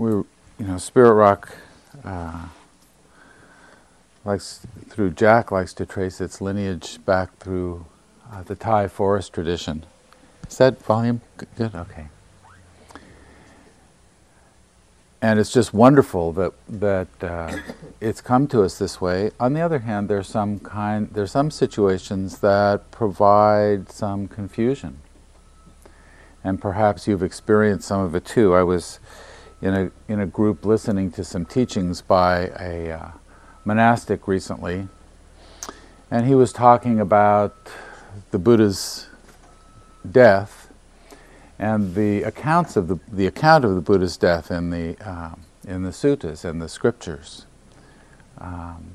we, you know, Spirit Rock uh, likes through Jack likes to trace its lineage back through uh, the Thai forest tradition. Is that volume good? Okay. And it's just wonderful that that uh, it's come to us this way. On the other hand, there's some kind there's some situations that provide some confusion, and perhaps you've experienced some of it too. I was in a in a group listening to some teachings by a uh, monastic recently, and he was talking about the Buddha's death and the accounts of the, the account of the Buddha's death in the, uh, in the suttas and the scriptures. Um,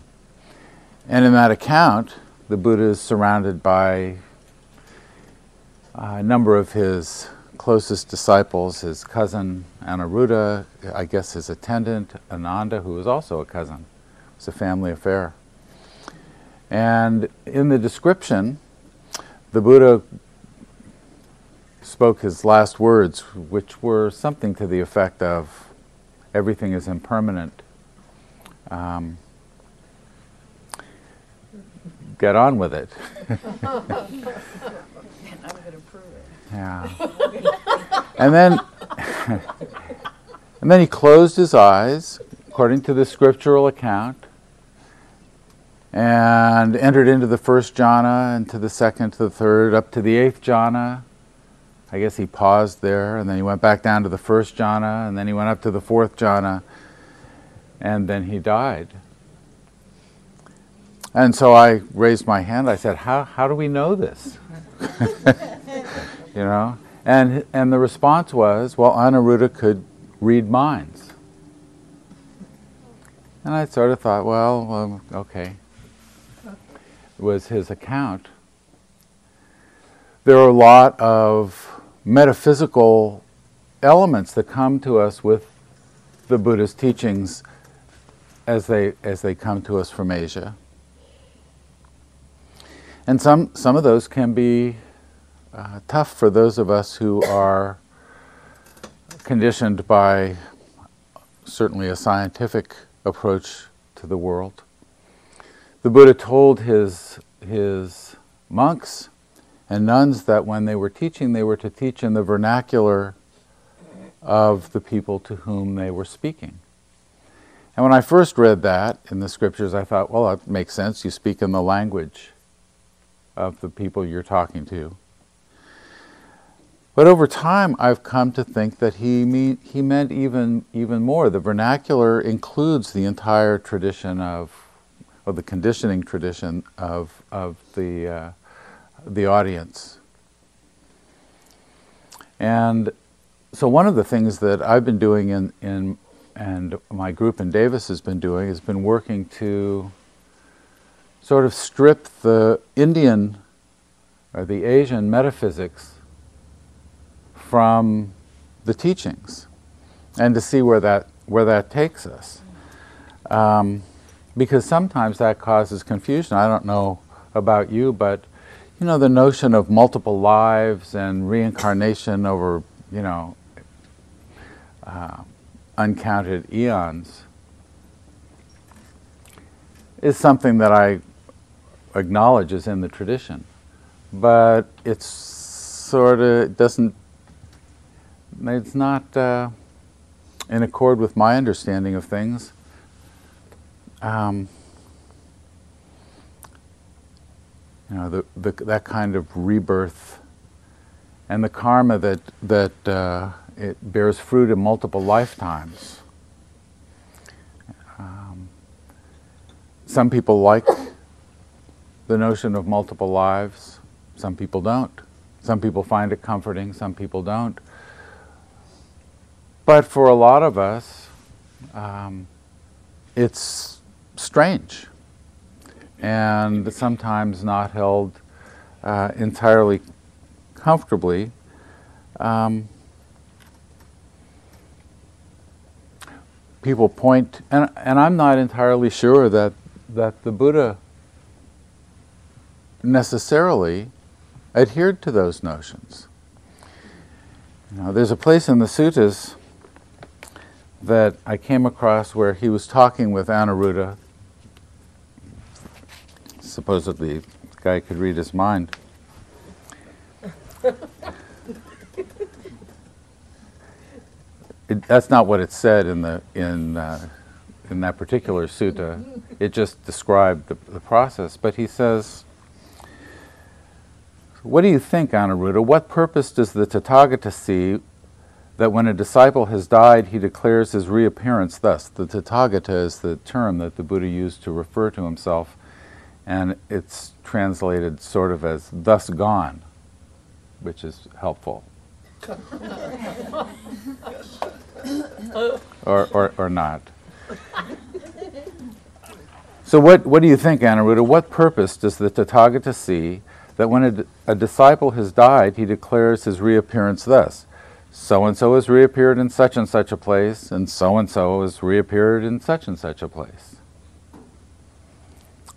and in that account, the Buddha is surrounded by a number of his closest disciples, his cousin Anuruddha, I guess his attendant Ananda, who was also a cousin. It's a family affair. And in the description, the Buddha spoke his last words, which were something to the effect of everything is impermanent. Um, get on with it. yeah. And then, and then he closed his eyes, according to the scriptural account, and entered into the first jhana, into the second, to the third, up to the eighth jhana. I guess he paused there, and then he went back down to the first jhana, and then he went up to the fourth jhana, and then he died. And so I raised my hand. I said, "How how do we know this?" you know, and and the response was, "Well, Anuruddha could read minds." And I sort of thought, well, okay was his account, there are a lot of metaphysical elements that come to us with the Buddha's teachings as they, as they come to us from Asia. And some, some of those can be uh, tough for those of us who are conditioned by certainly a scientific approach to the world the Buddha told his, his monks and nuns that when they were teaching, they were to teach in the vernacular of the people to whom they were speaking. And when I first read that in the scriptures, I thought, well, that makes sense. You speak in the language of the people you're talking to. But over time, I've come to think that he, mean, he meant even, even more. The vernacular includes the entire tradition of of the conditioning tradition of, of the, uh, the audience. And so one of the things that I've been doing in, in and my group in Davis has been doing has been working to sort of strip the Indian or the Asian metaphysics from the teachings and to see where that where that takes us. Um, because sometimes that causes confusion. I don't know about you, but you know the notion of multiple lives and reincarnation over you know uh, uncounted eons is something that I acknowledge is in the tradition, but it's sort of doesn't. It's not uh, in accord with my understanding of things um, you know, the, the, that kind of rebirth and the karma that, that uh, it bears fruit in multiple lifetimes. Um, some people like the notion of multiple lives, some people don't. Some people find it comforting, some people don't. But for a lot of us, um, it's strange and sometimes not held uh, entirely comfortably. Um, people point, and, and I'm not entirely sure that, that the Buddha necessarily adhered to those notions. There's a place in the suttas that I came across where he was talking with Anuruddha. Supposedly, the guy could read his mind. It, that's not what it said in the in uh, in that particular sutta. It just described the, the process. But he says, "What do you think, Anuruddha? What purpose does the Tathagata see that when a disciple has died, he declares his reappearance thus?" The Tathagata is the term that the Buddha used to refer to himself, and it's translated sort of as "thus gone," which is helpful. or, or, or not. So, what, what do you think, Anuruddha? What purpose does the Tathagata see that when a, a disciple has died, he declares his reappearance thus? So and so has reappeared in such and such a place, and so and so has reappeared in such and such a place.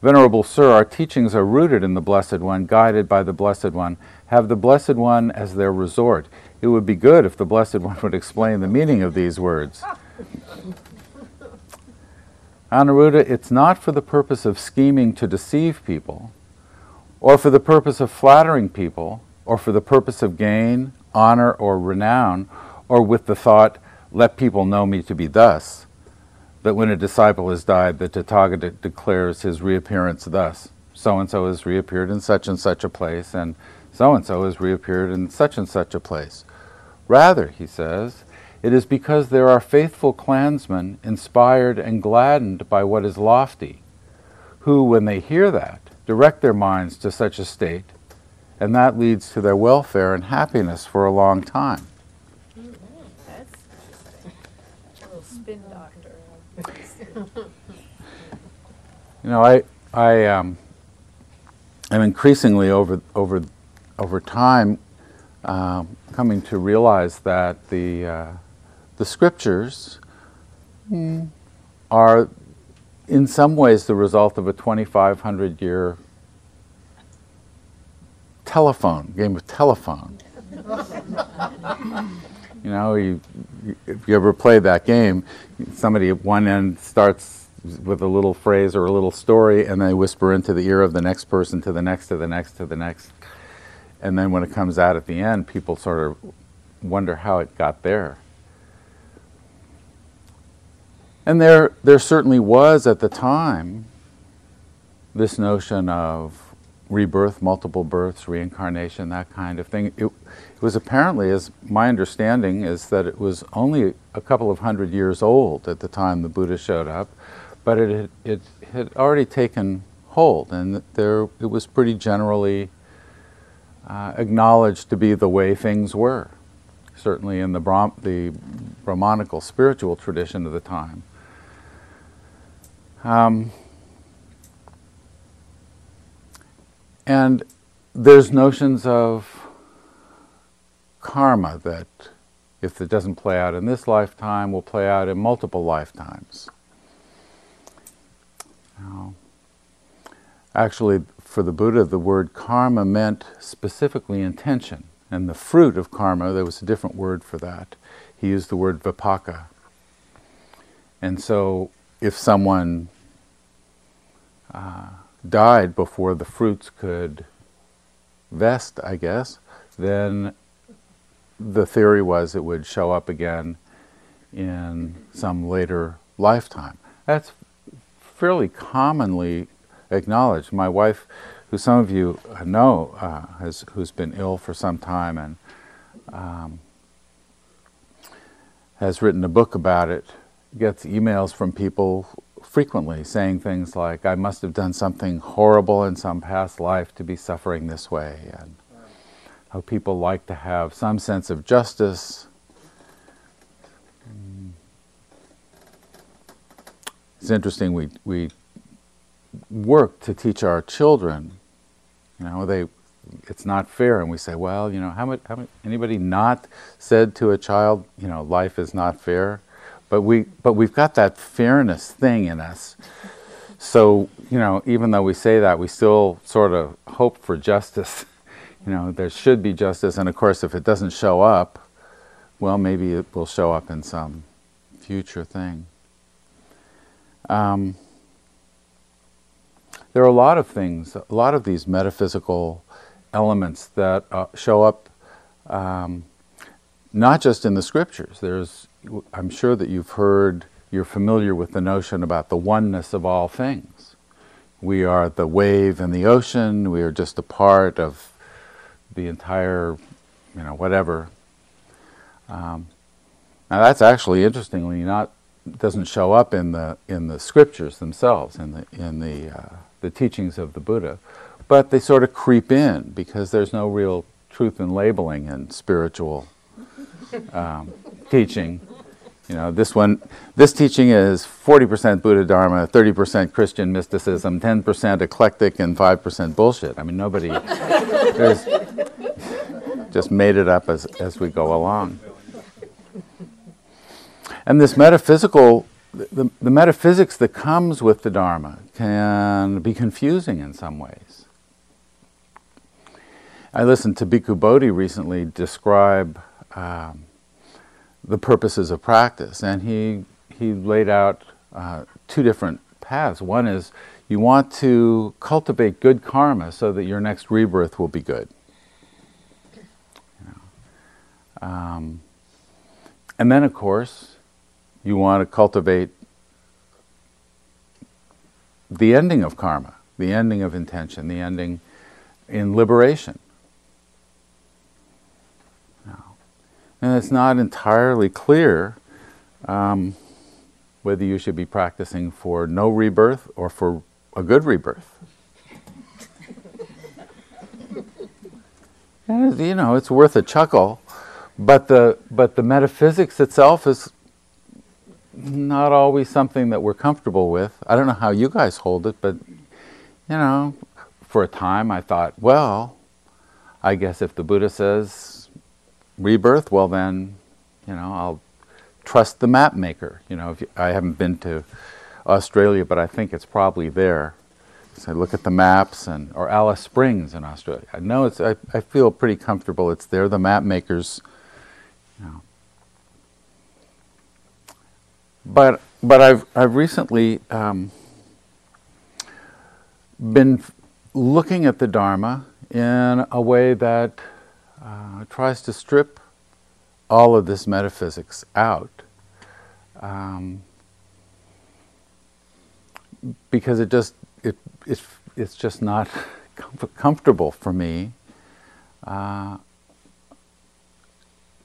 Venerable Sir, our teachings are rooted in the Blessed One, guided by the Blessed One, have the Blessed One as their resort. It would be good if the Blessed One would explain the meaning of these words. Anuruddha, it's not for the purpose of scheming to deceive people, or for the purpose of flattering people, or for the purpose of gain, honor, or renown, or with the thought, let people know me to be thus, that when a disciple has died, the Tathagata declares his reappearance thus. So and so has reappeared in such and such a place, and so and so has reappeared in such and such a place. Rather, he says, it is because there are faithful clansmen inspired and gladdened by what is lofty, who, when they hear that, direct their minds to such a state, and that leads to their welfare and happiness for a long time. spin doctor. you know, I, I um, am increasingly over, over, over time um, coming to realize that the, uh, the scriptures mm, are in some ways the result of a 2,500 year telephone, game of telephone. you know, you, you, if you ever play that game, somebody at one end starts with a little phrase or a little story, and they whisper into the ear of the next person, to the next, to the next, to the next. And then when it comes out at the end, people sort of wonder how it got there. And there, there certainly was at the time this notion of rebirth, multiple births, reincarnation, that kind of thing. It, it, was apparently, as my understanding is that it was only a couple of hundred years old at the time the Buddha showed up, but it had, it had already taken hold, and there it was pretty generally uh, acknowledged to be the way things were, certainly in the, Brahm, the Brahmanical spiritual tradition of the time. Um, and there's notions of karma that if it doesn't play out in this lifetime, will play out in multiple lifetimes. Now, actually, for the Buddha, the word karma meant specifically intention. And the fruit of karma, there was a different word for that. He used the word vipaka. And so, if someone uh, died before the fruits could vest, I guess, then the theory was it would show up again in some later lifetime. That's fairly commonly acknowledged. My wife, who some of you know, uh, has who's been ill for some time and um, has written a book about it, gets emails from people frequently saying things like, "I must have done something horrible in some past life to be suffering this way," and how people like to have some sense of justice. Mm. It's interesting. We we work to teach our children. You know, they, it's not fair, and we say, well, you know, how much, how much, anybody not said to a child, you know, life is not fair, but we, but we've got that fairness thing in us. So, you know, even though we say that, we still sort of hope for justice. you know, there should be justice, and of course, if it doesn't show up, well, maybe it will show up in some future thing. Um, there are a lot of things, a lot of these metaphysical elements that uh, show up um, not just in the scriptures. There's, I'm sure that you've heard, you're familiar with the notion about the oneness of all things. We are the wave in the ocean. We are just a part of the entire, you know, whatever. Um, now that's actually interestingly not doesn't show up in the in the scriptures themselves in the in the uh, the teachings of the Buddha, but they sort of creep in because there's no real truth in labeling in spiritual um, teaching. You know, this one, this teaching is 40% Buddha Dharma, 30% Christian mysticism, 10% eclectic, and 5% bullshit. I mean, nobody just made it up as, as we go along. And this metaphysical, the, the metaphysics that comes with the Dharma can be confusing in some ways. I listened to Bhikkhu Bodhi recently describe um, the purposes of practice, and he he laid out uh, two different paths. One is you want to cultivate good karma so that your next rebirth will be good. You know. um, and then, of course, you want to cultivate the ending of karma, the ending of intention, the ending in liberation. And it's not entirely clear um, whether you should be practicing for no rebirth or for a good rebirth. and, you know, it's worth a chuckle, but the but the metaphysics itself is not always something that we're comfortable with. I don't know how you guys hold it, but you know, for a time I thought, well, I guess if the Buddha says rebirth, well then, you know, I'll trust the map maker. You know, you, I haven't been to Australia, but I think it's probably there. So I look at the maps and or Alice Springs in Australia. I know it's. I, I feel pretty comfortable. It's there. The map makers, you know, but but I've I've recently um, been looking at the Dharma in a way that uh, tries to strip all of this metaphysics out. Um, because it just it, it it's just not com- comfortable for me. Uh,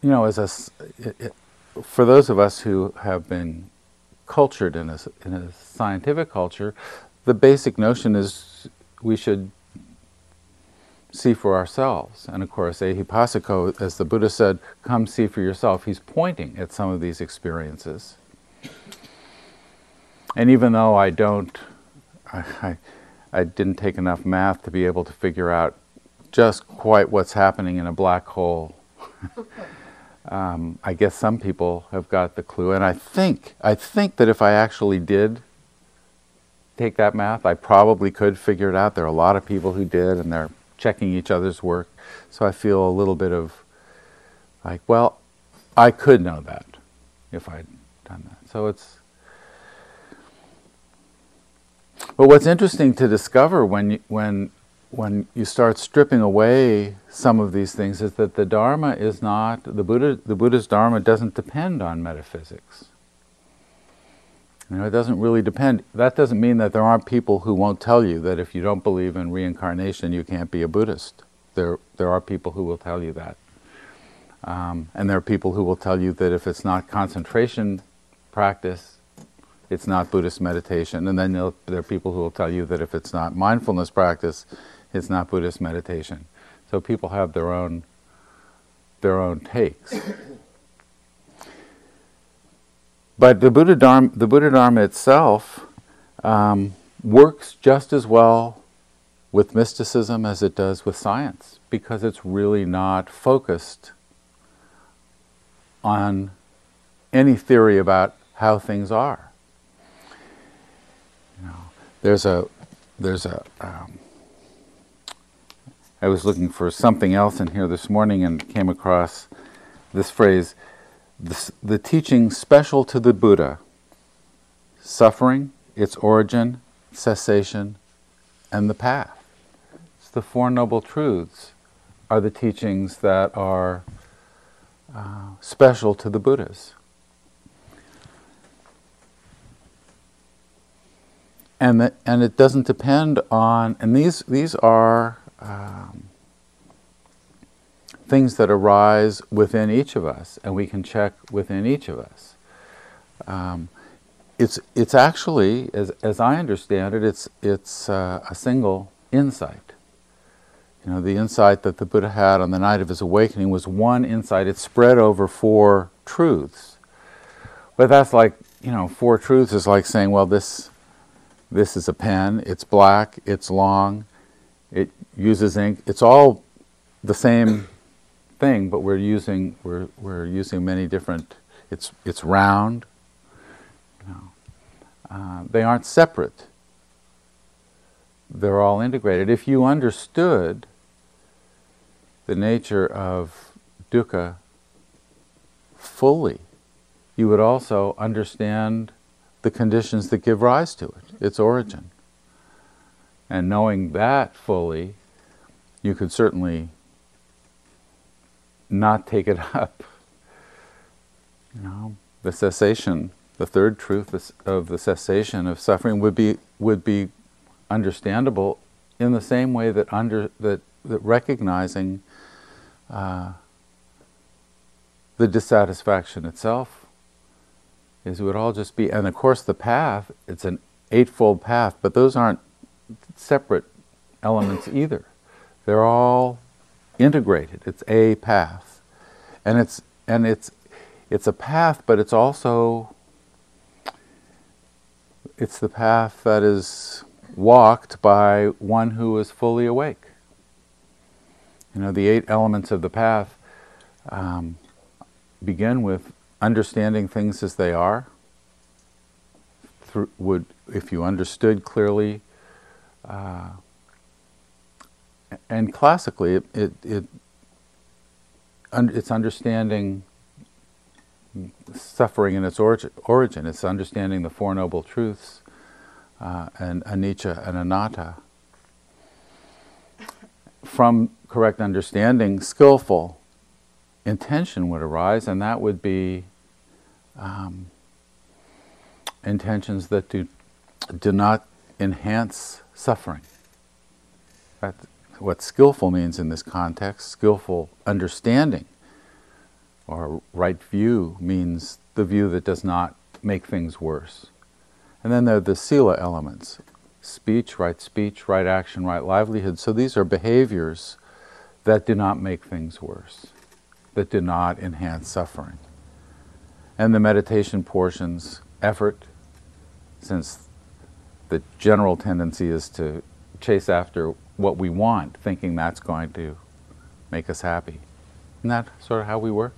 you know, as a it, it, for those of us who have been cultured in a, in a scientific culture, the basic notion is we should see for ourselves. And of course, ehipassiko, as the Buddha said, come see for yourself. He's pointing at some of these experiences. And even though I don't, I, I, I didn't take enough math to be able to figure out just quite what's happening in a black hole. um, I guess some people have got the clue, and I think I think that if I actually did take that math, I probably could figure it out. There are a lot of people who did, and they're checking each other's work. So I feel a little bit of like, well, I could know that if I'd done that. So it's. But what's interesting to discover when you, when when you start stripping away some of these things is that the Dharma is not the Buddha. The Buddha's Dharma doesn't depend on metaphysics. You know, it doesn't really depend. That doesn't mean that there aren't people who won't tell you that if you don't believe in reincarnation, you can't be a Buddhist. There, there are people who will tell you that. Um, and there are people who will tell you that if it's not concentration practice, it's not Buddhist meditation. And then there are people who will tell you that if it's not mindfulness practice, it's not Buddhist meditation. So people have their own their own takes. But the Buddha Dharma, the Buddha Dharma itself um, works just as well with mysticism as it does with science because it's really not focused on any theory about how things are. You know, there's a there's a um, I was looking for something else in here this morning and came across this phrase the, the teaching special to the Buddha suffering, its origin, cessation, and the path. The Four Noble Truths are the teachings that are uh, special to the Buddhas. And, that, and it doesn't depend on, and these, these are um, things that arise within each of us, and we can check within each of us. Um, it's, it's actually, as, as I understand it, it's, it's uh, a single insight. You know, the insight that the Buddha had on the night of his awakening was one insight. It spread over four truths. But that's like, you know, four truths is like saying, well, this, this is a pen, it's black, it's long, it uses ink. It's all the same thing, but we're using, we're, we're using many different, it's, it's round. You know. Uh, they aren't separate. They're all integrated. If you understood the nature of dukkha fully, you would also understand the conditions that give rise to it, its origin. And knowing that fully, you could certainly not take it up. You know, the cessation, the third truth of the cessation of suffering would be would be understandable in the same way that under that, that recognizing uh, the dissatisfaction itself is it would all just be and of course the path it's an eightfold path but those aren't separate elements either they're all integrated. It's a path. And it's and it's it's a path but it's also it's the path that is walked by one who is fully awake. You know the eight elements of the path um, begin with understanding things as they are. Through, would if you understood clearly, uh, and classically, it, it, it it's understanding suffering in its origin. It's understanding the Four Noble Truths uh, and anicca and anatta. From correct understanding, skillful intention would arise, and that would be um, intentions that do, do not enhance suffering. What skillful means in this context. Skillful understanding or right view means the view that does not make things worse. And then there are the sila elements speech, right speech, right action, right livelihood. So these are behaviors that do not make things worse that do not enhance suffering. And the meditation portions, effort, since the general tendency is to chase after what we want, thinking that's going to make us happy. Isn't that sort of how we work?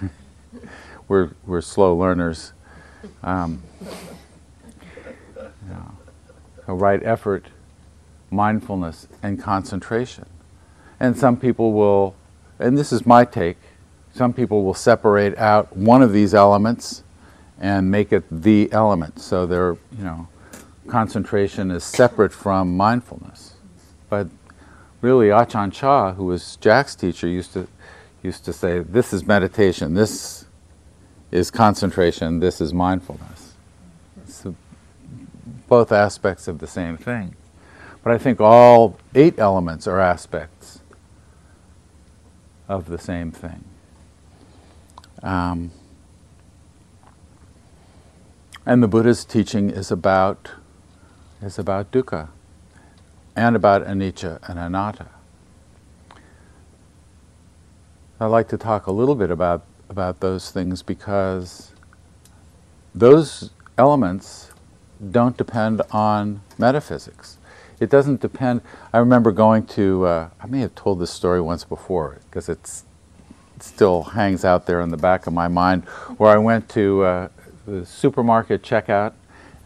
we're, we're slow learners. Um, right effort, mindfulness, and concentration. And some people will and this is my take, some people will separate out one of these elements and make it the element. So they're, you know, concentration is separate from mindfulness. But really, Ajahn Chah, who was Jack's teacher, used to used to say, "This is meditation. This is concentration. This is mindfulness." So both aspects of the same thing. But I think all eight elements are aspects of the same thing. Um, and the Buddha's teaching is about is about dukkha and about anicca and anatta. I'd like to talk a little bit about, about those things because those elements don't depend on metaphysics. It doesn't depend. I remember going to, uh, I may have told this story once before because it still hangs out there in the back of my mind, where I went to uh, the supermarket checkout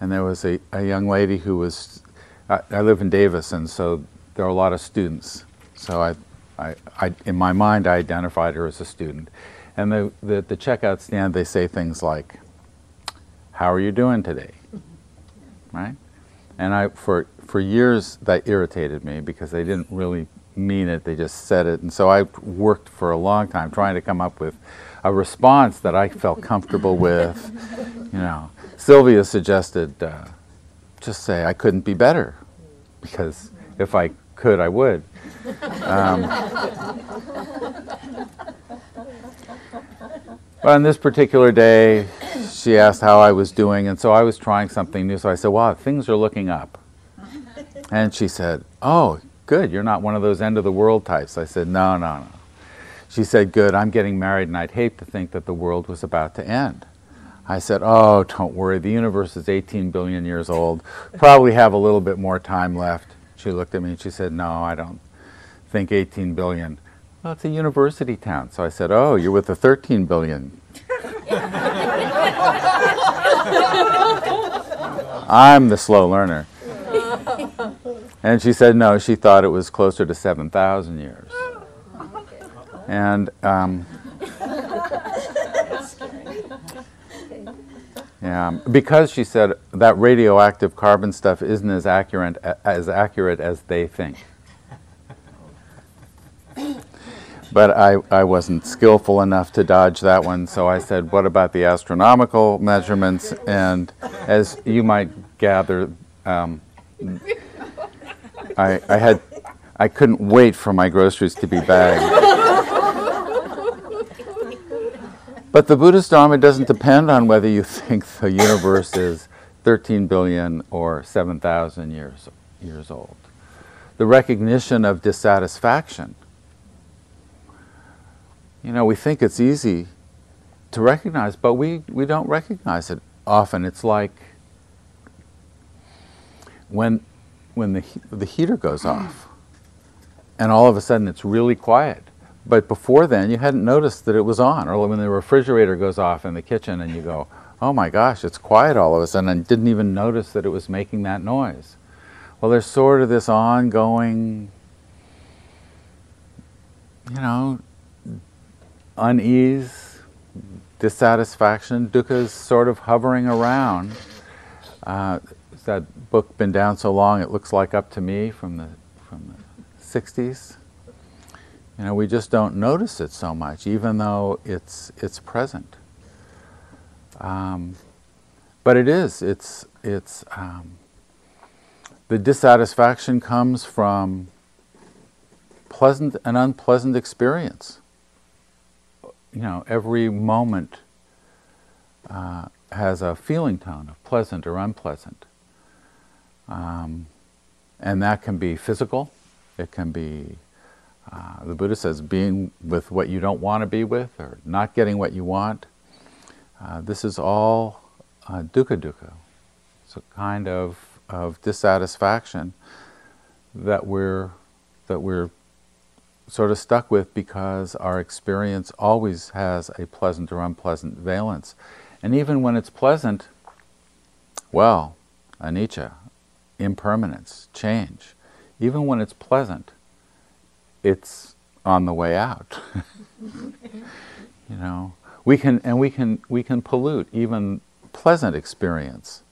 and there was a, a young lady who was, I, I live in Davis and so there are a lot of students. So I, I, I, in my mind, I identified her as a student. And the, the, the checkout stand, they say things like, How are you doing today? Mm-hmm. Right? And I, for, for years, that irritated me because they didn't really mean it, they just said it. And so I worked for a long time trying to come up with a response that I felt comfortable with. You know, Sylvia suggested uh, just say, I couldn't be better because if I could, I would. Um, but on this particular day, she asked how I was doing, and so I was trying something new. So I said, Wow, things are looking up. And she said, Oh, good, you're not one of those end of the world types. I said, No, no, no. She said, Good, I'm getting married, and I'd hate to think that the world was about to end. I said, Oh, don't worry, the universe is 18 billion years old. Probably have a little bit more time left. She looked at me and she said, No, I don't think 18 billion. Well, it's a university town. So I said, Oh, you're with the 13 billion. I'm the slow learner. And she said, No, she thought it was closer to 7,000 years. And um, yeah, because she said that radioactive carbon stuff isn't as accurate as accurate as they think. But I, I wasn't skillful enough to dodge that one, so I said, What about the astronomical measurements? And as you might gather, um, I, I, had, I couldn't wait for my groceries to be bagged. But the Buddhist Dharma doesn't depend on whether you think the universe is 13 billion or 7,000 years, years old. The recognition of dissatisfaction you know, we think it's easy to recognize, but we, we don't recognize it often. It's like when, when the, the heater goes off and all of a sudden it's really quiet. But before then, you hadn't noticed that it was on. Or when the refrigerator goes off in the kitchen and you go, oh my gosh, it's quiet all of a sudden, and didn't even notice that it was making that noise. Well, there's sort of this ongoing, you know, unease, dissatisfaction, dukkha is sort of hovering around. Uh, that book been down so long it looks like up to me from the from the 60s. You know, we just don't notice it so much, even though it's it's present. Um, but it is. It's it's um, the dissatisfaction comes from pleasant and unpleasant experience you know, every moment uh, has a feeling tone of pleasant or unpleasant. Um, and that can be physical, it can be, uh, the Buddha says, being with what you don't want to be with or not getting what you want. Uh, this is all uh, dukkha dukkha. It's a kind of, of dissatisfaction that we're, that we're sort of stuck with because our experience always has a pleasant or unpleasant valence. And even when it's pleasant, well, anicca, impermanence, change. Even when it's pleasant, it's on the way out. you know, we can and we can we can pollute even pleasant experience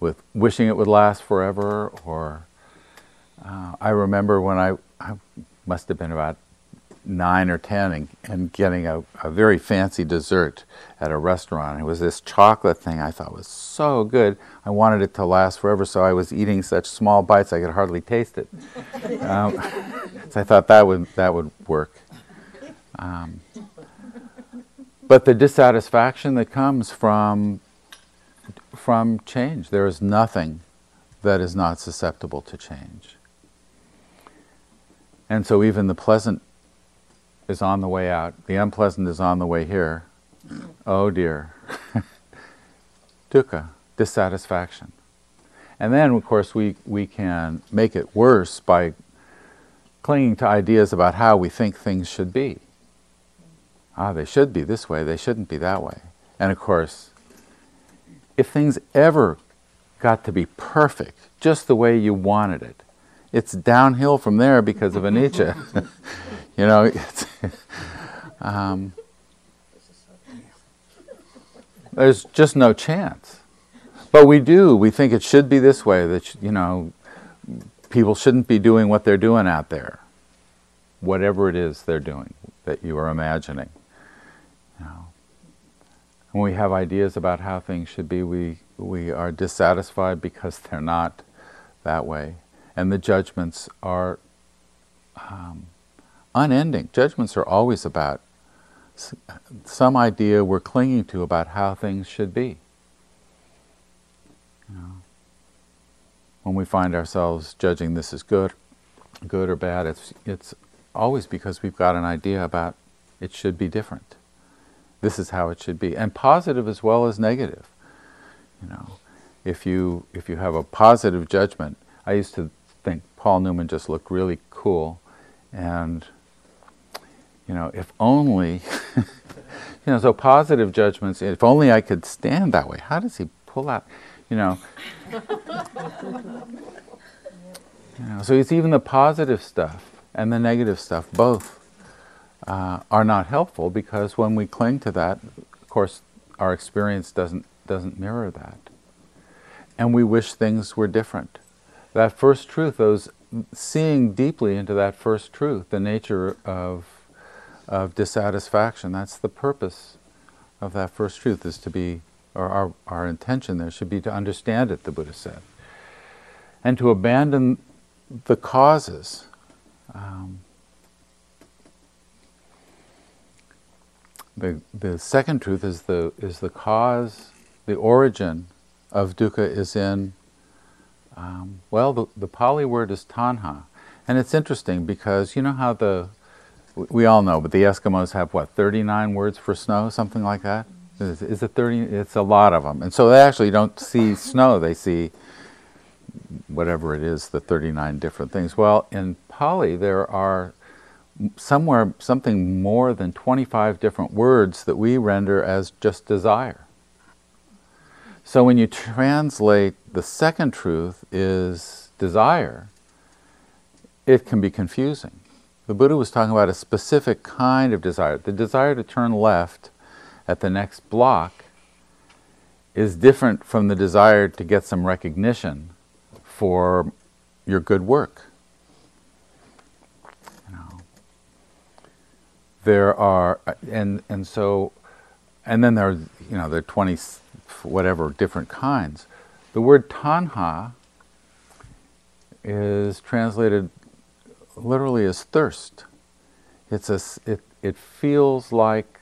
with wishing it would last forever. Or uh, I remember when I I must have been about nine or ten and, and getting a, a, very fancy dessert at a restaurant. It was this chocolate thing I thought was so good. I wanted it to last forever, so I was eating such small bites I could hardly taste it. um, so I thought that would that would work. Um, but the dissatisfaction that comes from from change, there is nothing that is not susceptible to change. And so even the pleasant is on the way out. The unpleasant is on the way here. Oh dear. Dukkha, dissatisfaction. And then, of course, we, we can make it worse by clinging to ideas about how we think things should be. Ah, they should be this way, they shouldn't be that way. And of course, if things ever got to be perfect, just the way you wanted it, it's downhill from there because of anicca. You know, um, There's just no chance. But we do. We think it should be this way. That you know, people shouldn't be doing what they're doing out there, whatever it is they're doing that you are imagining. When we have ideas about how things should be, we we are dissatisfied because they're not that way, and the judgments are um, unending. Judgments are always about some idea we're clinging to about how things should be. You know, when we find ourselves judging this as good, good or bad, it's it's always because we've got an idea about it should be different. This is how it should be, and positive as well as negative. You know, if you if you have a positive judgment, I used to Paul Newman just looked really cool, and you know, if only, you know, so positive judgments, if only I could stand that way. How does he pull out, you know? you know so it's even the positive stuff and the negative stuff, both uh, are not helpful because when we cling to that, of course, our experience doesn't, doesn't mirror that. And we wish things were different. That first truth, those seeing deeply into that first truth, the nature of of dissatisfaction. That's the purpose of that first truth, is to be, or our, our intention there should be to understand it, the Buddha said, and to abandon the causes. Um, the, the second truth is the, is the cause, the origin of dukkha is in, um, well, the, the Pali word is tanha. And it's interesting because you know how the we all know, but the Eskimos have what, 39 words for snow, something like that? Is, is it 30? It's a lot of them. And so they actually don't see snow, they see whatever it is, the 39 different things. Well, in Pali, there are somewhere something more than 25 different words that we render as just desire. So when you translate the second truth is desire, it can be confusing. The Buddha was talking about a specific kind of desire. The desire to turn left at the next block is different from the desire to get some recognition for your good work. You know, there are, and and so, and then there are, you know, there are twenty, whatever different kinds. The word tanha is translated literally as thirst. It's a, it, it feels like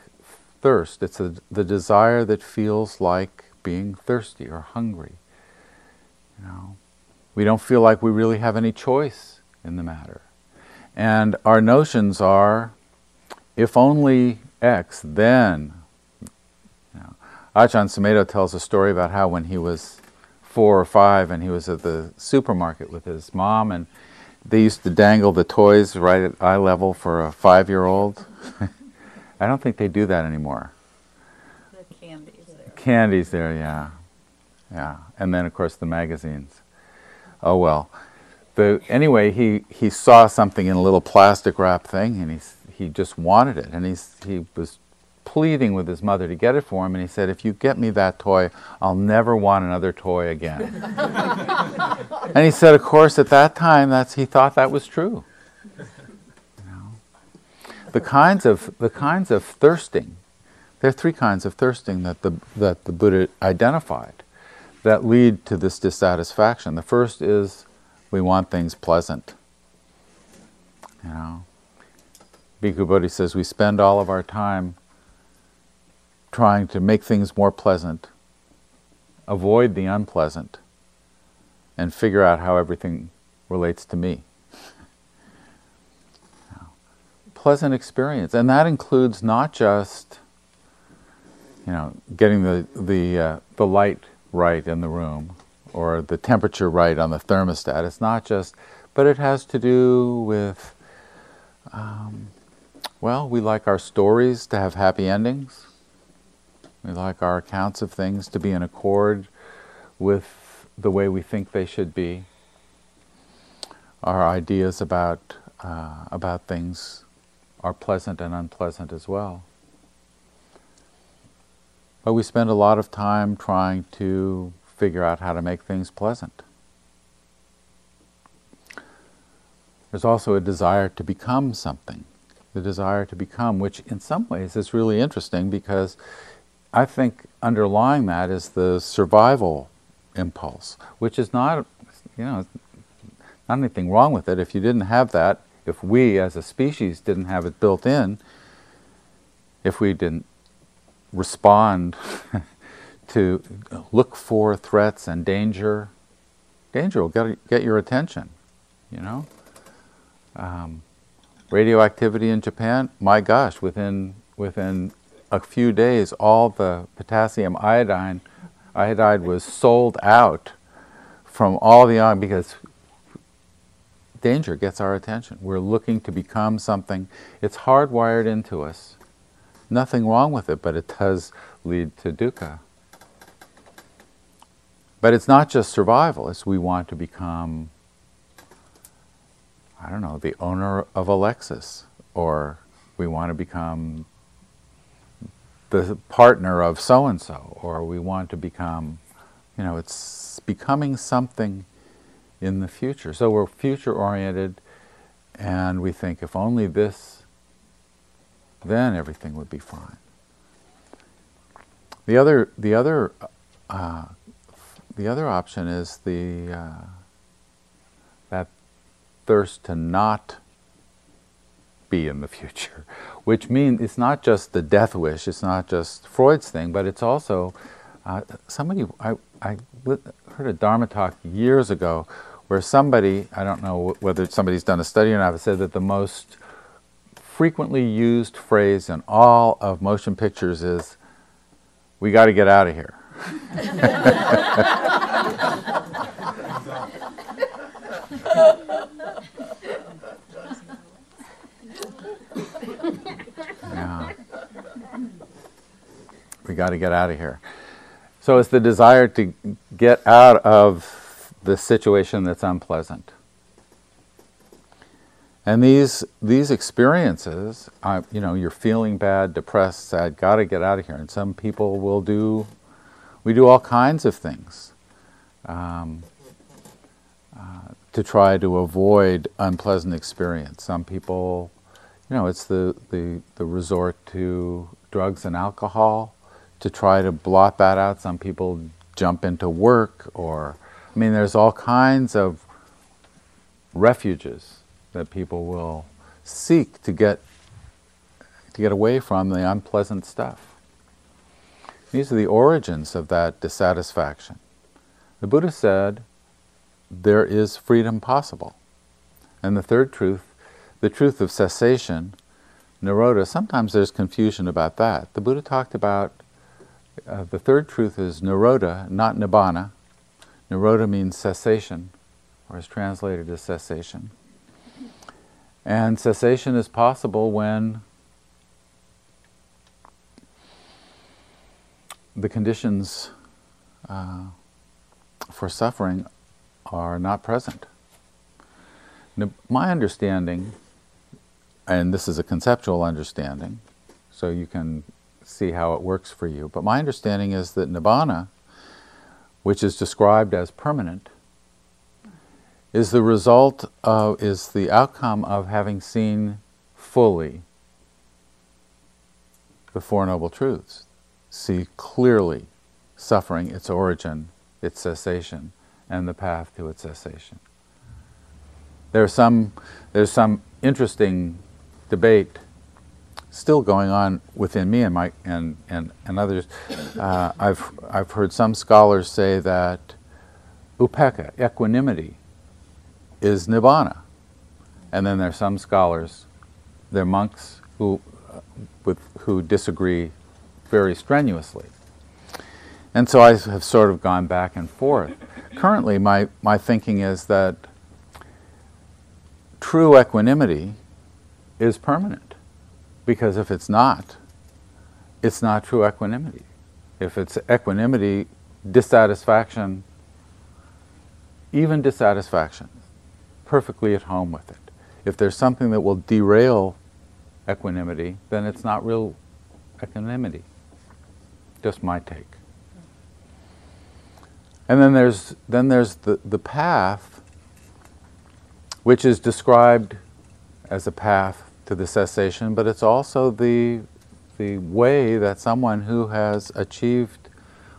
thirst. It's a, the desire that feels like being thirsty or hungry. You know, we don't feel like we really have any choice in the matter. And our notions are, if only X, then. Ajahn Sumedho tells a story about how when he was four or five and he was at the supermarket with his mom and they used to dangle the toys right at eye level for a five year old. I don't think they do that anymore. The candies there. Candies there, yeah. Yeah. And then, of course, the magazines. Oh, well. The, anyway, he, he saw something in a little plastic wrap thing and he, he just wanted it. And he's, he was pleading with his mother to get it for him, and he said, If you get me that toy, I'll never want another toy again. and he said, Of course, at that time, that's, he thought that was true. You know? The kinds of, the kinds of thirsting, there are three kinds of thirsting that the, that the Buddha identified that lead to this dissatisfaction. The first is we want things pleasant. You know, Bhikkhu Bodhi says we spend all of our time trying to make things more pleasant, avoid the unpleasant, and figure out how everything relates to me. Pleasant experience, and that includes not just, you know, getting the the uh, the light right in the room or the temperature right on the thermostat. It's not just, but it has to do with. Um, well, we like our stories to have happy endings. We like our accounts of things to be in accord with the way we think they should be. Our ideas about, uh, about things are pleasant and unpleasant as well. but we spend a lot of time trying to figure out how to make things pleasant. There's also a desire to become something, the desire to become, which in some ways is really interesting because I think underlying that is the survival impulse, which is not, you know, not anything wrong with it. If you didn't have that, if we as a species didn't have it built in, if we didn't respond to look for threats and danger, danger will get, get your attention, you know? Um, radioactivity in Japan, my gosh, within, within a few days, all the potassium iodine, iodide was sold out from all the ion because danger gets our attention. We're looking to become something. It's hardwired into us. Nothing wrong with it, but it does lead to dukkha. But it's not just survival, it's we want to become, I don't know, the owner of a Lexus, or we want to become the partner of so and so, or we want to become, you know, it's becoming something in the future. So we're future oriented and we think if only this, then everything would be fine. The other, the other, uh, the other option is the uh, that thirst to not be in the future, which means it's not just the death wish, it's not just Freud's thing, but it's also uh, somebody, I, I heard a Dharma talk years ago where somebody, I don't know whether somebody's done a study or not, said that the most frequently used phrase in all of motion pictures is, we got to get out of here. We got to get out of here. So it's the desire to get out of the situation that's unpleasant. And these these experiences, you know, you're feeling bad, depressed, sad, got to get out of here. And some people will do, we do all kinds of things um, uh, to try to avoid unpleasant experience. Some people, you know, it's the, the, the resort to drugs and alcohol to try to blot that out. Some people jump into work, or I mean, there's all kinds of refuges that people will seek to get to get away from the unpleasant stuff. These are the origins of that dissatisfaction. The Buddha said there is freedom possible. And the third truth, the truth of cessation, Nirodha, sometimes there's confusion about that. The Buddha talked about uh, the third truth is Nirodha, not Nibbana. Nirodha means cessation, or is translated as cessation. And cessation is possible when the conditions uh, for suffering are not present. Now, my understanding, and this is a conceptual understanding, so you can see how it works for you, but my understanding is that nibbana, which is described as permanent, is the result of, is the outcome of having seen fully the Four Noble Truths. See clearly suffering, its origin, its cessation, and the path to its cessation. There's some, there's some interesting debate still going on within me and my and and, and others. Uh, I've I've heard some scholars say that upekkha, equanimity, is nibbana. And then there are some scholars, they're monks who, with, who disagree very strenuously. And so I have sort of gone back and forth. Currently, my, my thinking is that true equanimity is permanent. Because if it's not, it's not true equanimity. If it's equanimity, dissatisfaction, even dissatisfaction, perfectly at home with it. If there's something that will derail equanimity, then it's not real equanimity. Just my take. And then there's then there's the, the path, which is described as a path to the cessation, but it's also the the way that someone who has achieved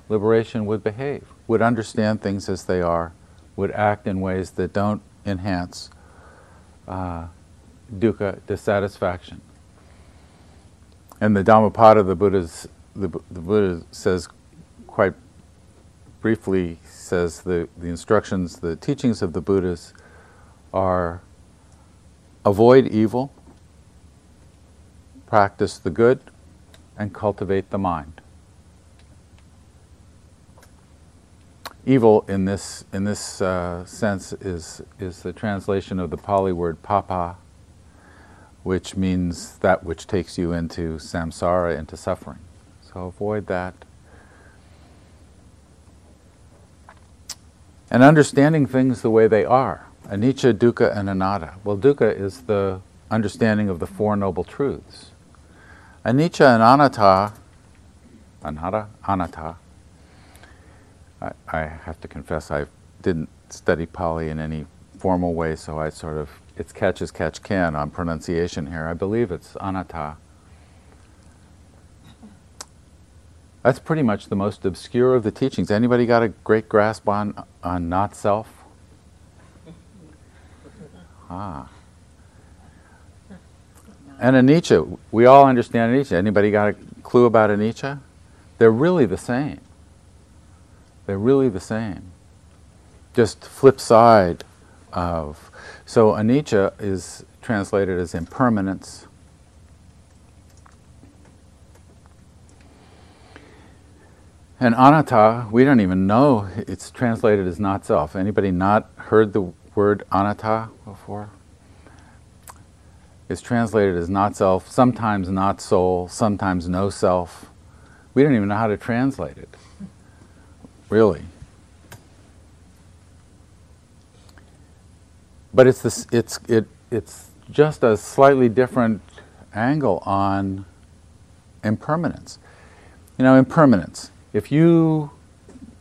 liberation would behave, would understand things as they are, would act in ways that don't enhance uh, dukkha, dissatisfaction. And the Dhammapada, the Buddha's, the, the Buddha says quite briefly, says the, the instructions, the teachings of the Buddhas are avoid evil, practice the good, and cultivate the mind. Evil in this, in this uh, sense is, is the translation of the Pali word papa, which means that which takes you into samsara, into suffering. So avoid that. And understanding things the way they are. Anicca, dukkha, and anatta. Well, dukkha is the understanding of the Four Noble Truths. Anicca and anatta, anatta, anatta, I, I have to confess I didn't study Pali in any formal way, so I sort of, it's catch as catch can on pronunciation here. I believe it's anatta. That's pretty much the most obscure of the teachings. Anybody got a great grasp on, on not self? Ah. And anicca, we all understand anicca. Anybody got a clue about anicca? They're really the same. They're really the same. Just flip side of. So anicca is translated as impermanence. And anatta, we don't even know it's translated as not self. Anybody not heard the word anatta before? It's translated as not self, sometimes not soul, sometimes no self. We don't even know how to translate it really. But it's this, it's it it's just a slightly different angle on impermanence. You know, impermanence. If you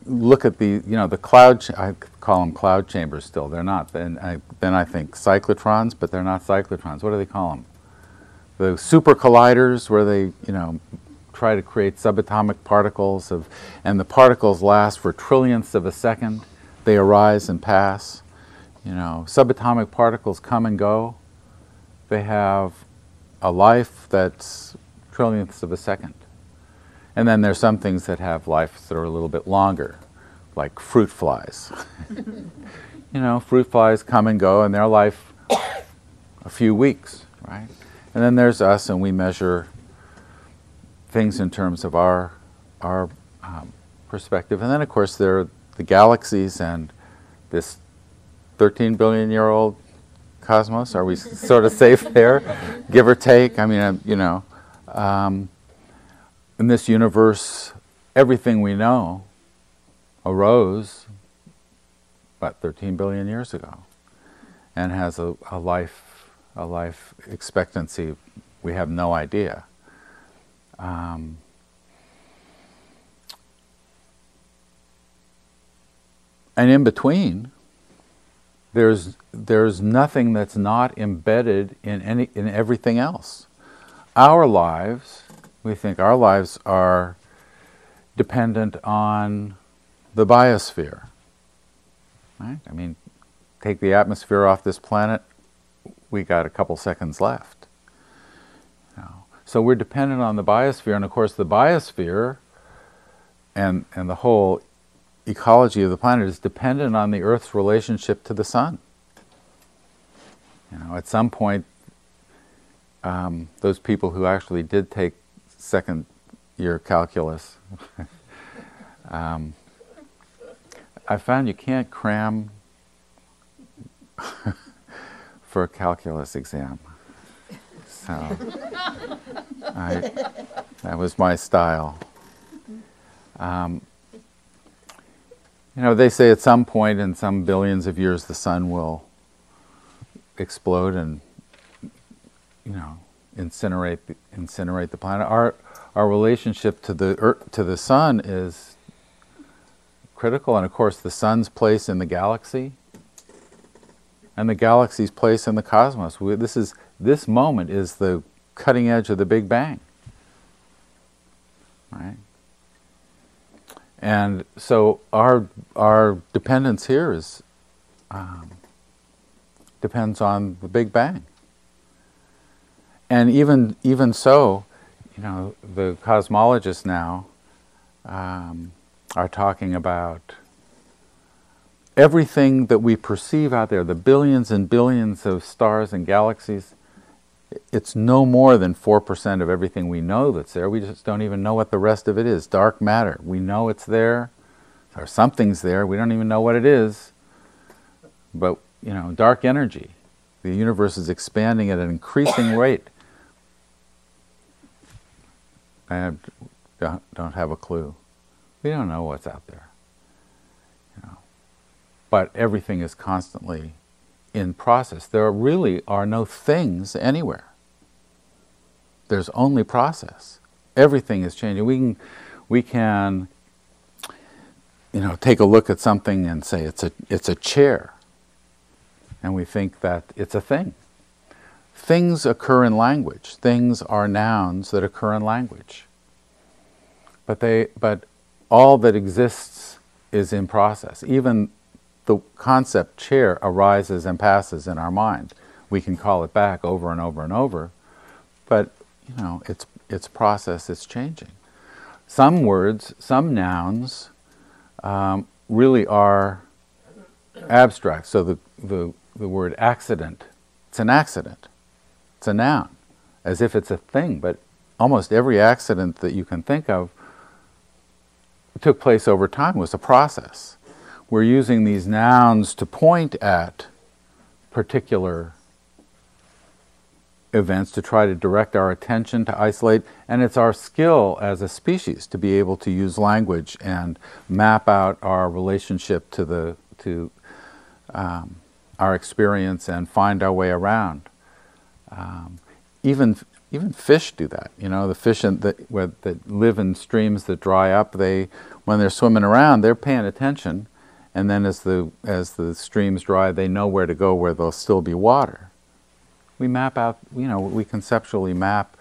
look at the you know the cloud, I call them cloud chambers. Still, they're not. Then I, then I think cyclotrons, but they're not cyclotrons. What do they call them? The super colliders, where they you know try to create subatomic particles of, and the particles last for trillionths of a second. They arise and pass. You know, subatomic particles come and go. They have a life that's trillionths of a second. And then there's some things that have lives that are a little bit longer, like fruit flies. you know, fruit flies come and go, and their life a few weeks, right? And then there's us, and we measure things in terms of our our um, perspective, and then of course there are the galaxies and this 13 billion year old cosmos. Are we sort of safe there, give or take? I mean, you know, um, in this universe, everything we know arose about 13 billion years ago, and has a, a life a life expectancy we have no idea. Um, and in between, there's there's nothing that's not embedded in any in everything else. Our lives, we think our lives are dependent on the biosphere. Right? I mean, take the atmosphere off this planet, we got a couple seconds left. So we're dependent on the biosphere, and of course, the biosphere and, and the whole ecology of the planet is dependent on the Earth's relationship to the sun. You know, at some point, um, those people who actually did take second year calculus, um, I found you can't cram for a calculus exam. So I, that was my style. Um, you know, they say at some point in some billions of years the sun will explode and, you know, incinerate the, incinerate the planet. Our our relationship to the earth, to the sun is critical, and of course, the sun's place in the galaxy and the galaxy's place in the cosmos. We, this is this moment is the cutting edge of the Big Bang, right? And so our our dependence here is um, depends on the Big Bang. And even even so, you know, the cosmologists now um, are talking about everything that we perceive out there, the billions and billions of stars and galaxies, it's no more than 4% of everything we know that's there. We just don't even know what the rest of it is. Dark matter. We know it's there, or something's there. We don't even know what it is. But, you know, dark energy. The universe is expanding at an increasing rate. I don't, don't have a clue. We don't know what's out there. You know. But everything is constantly in process. There really are no things anywhere. There's only process. Everything is changing. We can, we can, you know, take a look at something and say it's a, it's a chair, and we think that it's a thing. Things occur in language. Things are nouns that occur in language. But they, but all that exists is in process. Even the concept chair arises and passes in our mind. We can call it back over and over and over, but you know, it's it's process. It's changing. Some words, some nouns, um, really are abstract. So the, the the word accident, it's an accident. It's a noun, as if it's a thing. But almost every accident that you can think of took place over time. Was a process. We're using these nouns to point at particular events to try to direct our attention to isolate and it's our skill as a species to be able to use language and map out our relationship to the to um, our experience and find our way around. Um, even even fish do that you know the fish in, that, that live in streams that dry up they when they're swimming around they're paying attention and then as the as the streams dry, they know where to go where there'll still be water. We map out, you know, we conceptually map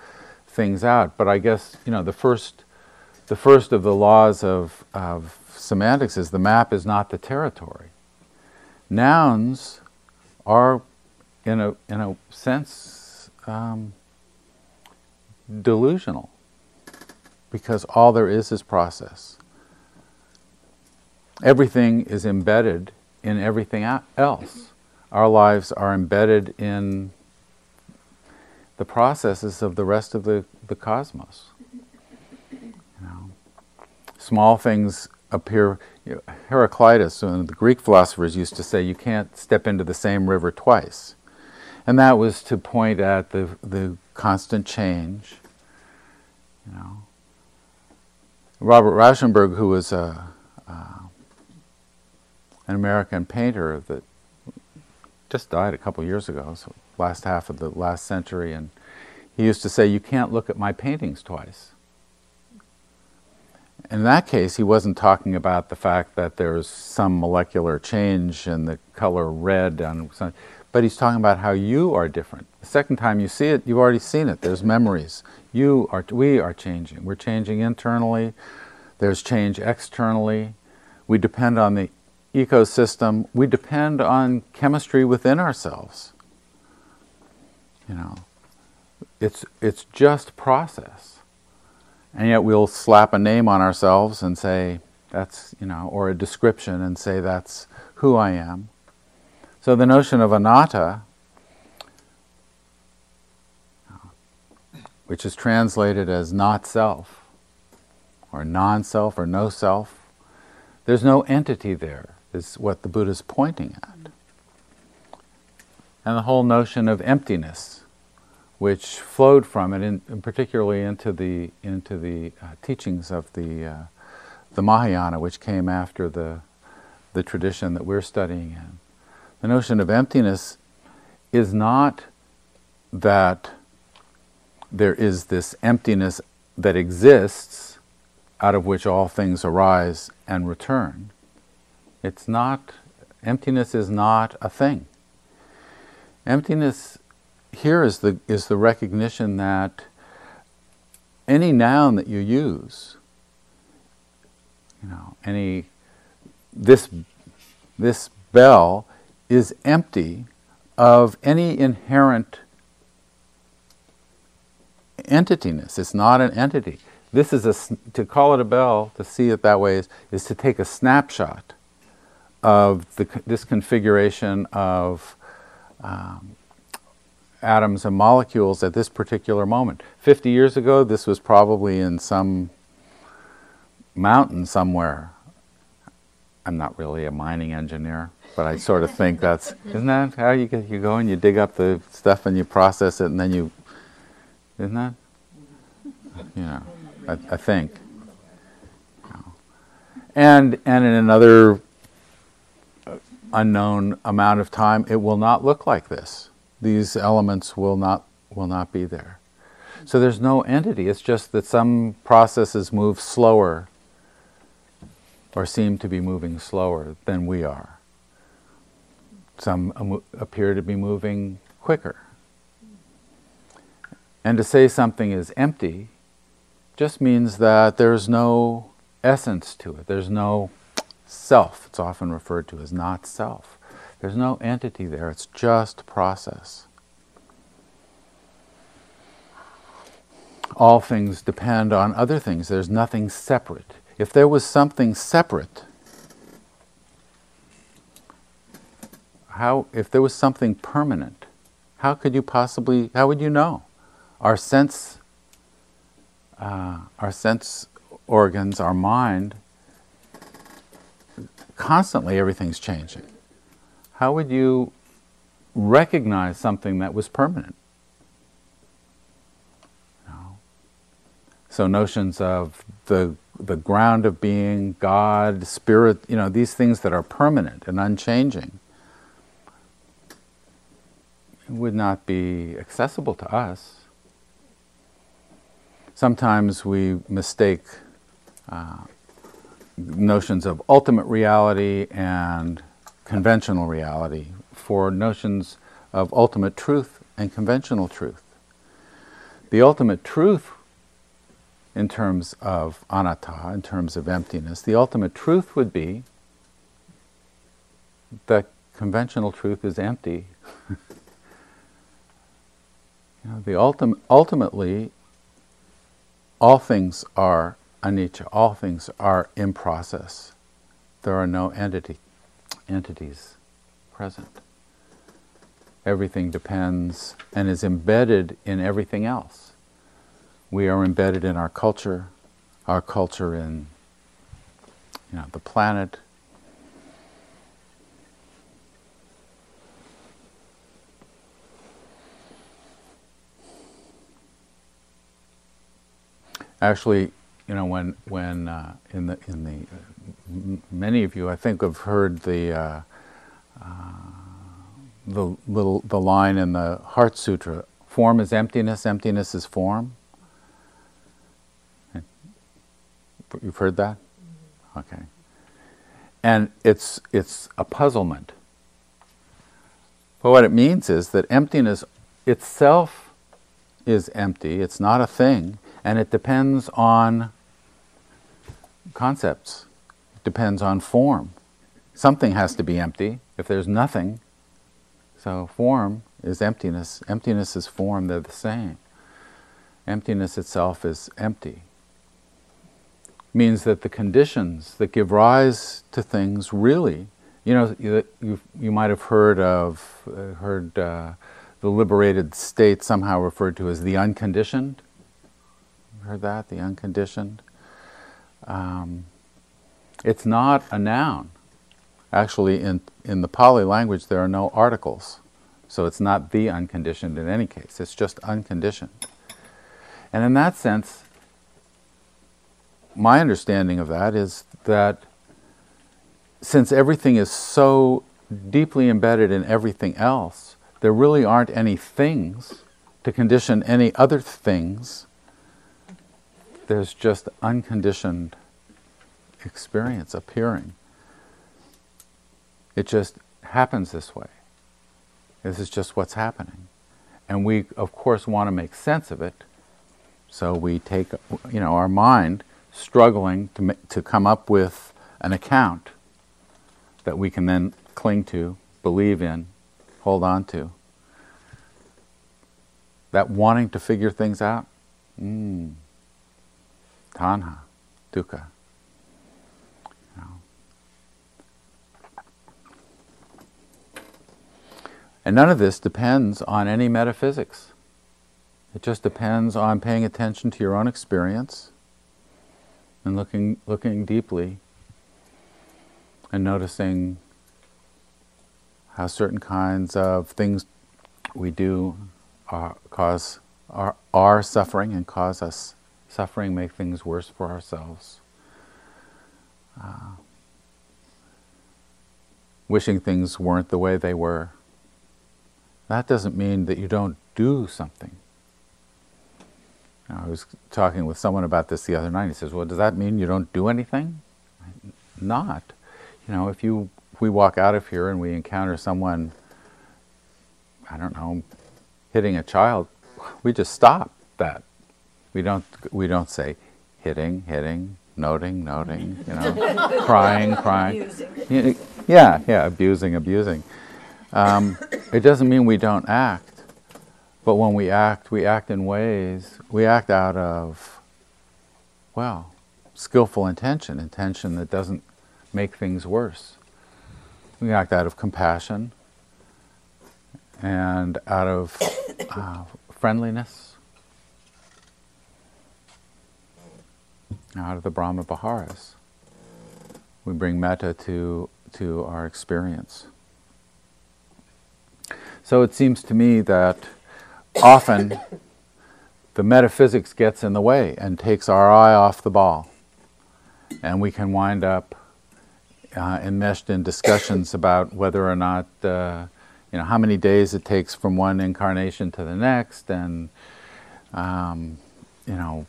things out. But I guess you know the first the first of the laws of, of semantics is the map is not the territory. Nouns are, in a in a sense, um, delusional because all there is is process everything is embedded in everything else. Our lives are embedded in the processes of the rest of the, the cosmos. You know, small things appear. You know, Heraclitus, one of the Greek philosophers, used to say, "You can't step into the same river twice," and that was to point at the the constant change. You know, Robert Rauschenberg, who was a an American painter that just died a couple years ago, so last half of the last century, and he used to say, "You can't look at my paintings twice." In that case, he wasn't talking about the fact that there's some molecular change in the color red, on but he's talking about how you are different. The second time you see it, you've already seen it. There's memories. You are, we are changing. We're changing internally. There's change externally. We depend on the ecosystem, we depend on chemistry within ourselves. You know, it's, it's just process. And yet we'll slap a name on ourselves and say, that's, you know, or a description and say, that's who I am. So the notion of anatta, which is translated as not self, or non self, or no self, there's no entity there is what the Buddha is pointing at. And the whole notion of emptiness, which flowed from it, in, particularly into the, into the uh, teachings of the, uh, the Mahayana, which came after the, the tradition that we're studying in. The notion of emptiness is not that there is this emptiness that exists out of which all things arise and return. It's not, emptiness is not a thing. Emptiness here is the, is the recognition that any noun that you use, you know, any, this, this bell is empty of any inherent entityness. It's not an entity. This is a, to call it a bell, to see it that way, is, is to take a snapshot of the, this configuration of um, atoms and molecules at this particular moment. 50 years ago, this was probably in some mountain somewhere. I'm not really a mining engineer, but I sort of think that's, isn't that how you, get, you go and you dig up the stuff and you process it and then you, isn't that? You know, I, I think. And, and in another unknown amount of time, it will not look like this these elements will not will not be there. So there's no entity. It's just that some processes move slower or seem to be moving slower than we are. Some appear to be moving quicker. And to say something is empty just means that there's no essence to it. There's no self. It's often referred to as not self. There's no entity there, it's just process. All things depend on other things, there's nothing separate. If there was something separate, how, if there was something permanent, how could you possibly, how would you know? Our sense, uh, our sense organs, our mind, constantly everything's changing how would you recognize something that was permanent? No. So notions of the the ground of being, God, spirit, you know, these things that are permanent and unchanging would not be accessible to us. Sometimes we mistake uh, notions of ultimate reality and conventional reality, for notions of ultimate truth and conventional truth. The ultimate truth, in terms of anatta, in terms of emptiness, the ultimate truth would be that conventional truth is empty. the ultim- ultimately, all things are anicca, all things are in process. There are no entity entities present. Everything depends and is embedded in everything else. We are embedded in our culture, our culture in you know, the planet. Actually, you know, when when uh, in the in the many of you, I think, have heard the uh, uh, the little the line in the Heart Sutra: "Form is emptiness, emptiness is form." You've heard that, okay? And it's it's a puzzlement. But what it means is that emptiness itself is empty. It's not a thing, and it depends on concepts it depends on form. Something has to be empty. If there's nothing, so form is emptiness. Emptiness is form, they're the same. Emptiness itself is empty. Means that the conditions that give rise to things really, you know, you, you, might have heard of, uh, heard uh, the liberated state somehow referred to as the unconditioned. Heard that? The unconditioned? Um, it's not a noun. Actually, in, in the Pali language, there are no articles. So it's not the unconditioned in any case, it's just unconditioned. And in that sense, my understanding of that is that since everything is so deeply embedded in everything else, there really aren't any things to condition any other things, there's just unconditioned experience appearing. It just happens this way. This is just what's happening. And we, of course, want to make sense of it. So we take, you know, our mind struggling to, to come up with an account that we can then cling to, believe in, hold on to. That wanting to figure things out, mm, tanha, dukkha. And none of this depends on any metaphysics. It just depends on paying attention to your own experience and looking, looking deeply and noticing how certain kinds of things we do are, cause our, our suffering and cause us suffering, make things worse for ourselves. Uh, wishing things weren't the way they were. That doesn't mean that you don't do something. I was talking with someone about this the other night. He says, "Well, does that mean you don't do anything?" Not. You know, if you if we walk out of here and we encounter someone, I don't know, hitting a child, we just stop that. We don't we don't say hitting, hitting, noting, noting, you know, crying, crying. Abusing. Yeah, yeah, abusing, abusing. Um, it doesn't mean we don't act, but when we act, we act in ways, we act out of, well, skillful intention, intention that doesn't make things worse. We act out of compassion and out of uh, friendliness, out of the Brahma Viharas. We bring metta to, to our experience. So it seems to me that often the metaphysics gets in the way and takes our eye off the ball. And we can wind up uh, enmeshed in discussions about whether or not, uh, you know, how many days it takes from one incarnation to the next, and, um, you know,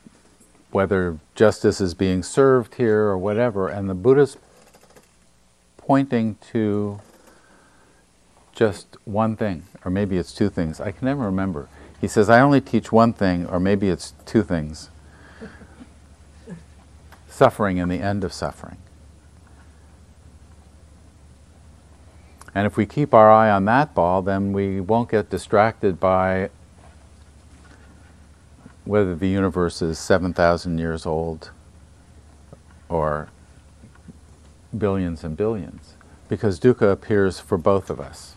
whether justice is being served here or whatever. And the Buddha's pointing to just one thing, or maybe it's two things. I can never remember. He says, I only teach one thing, or maybe it's two things suffering and the end of suffering. And if we keep our eye on that ball, then we won't get distracted by whether the universe is 7,000 years old or billions and billions, because dukkha appears for both of us.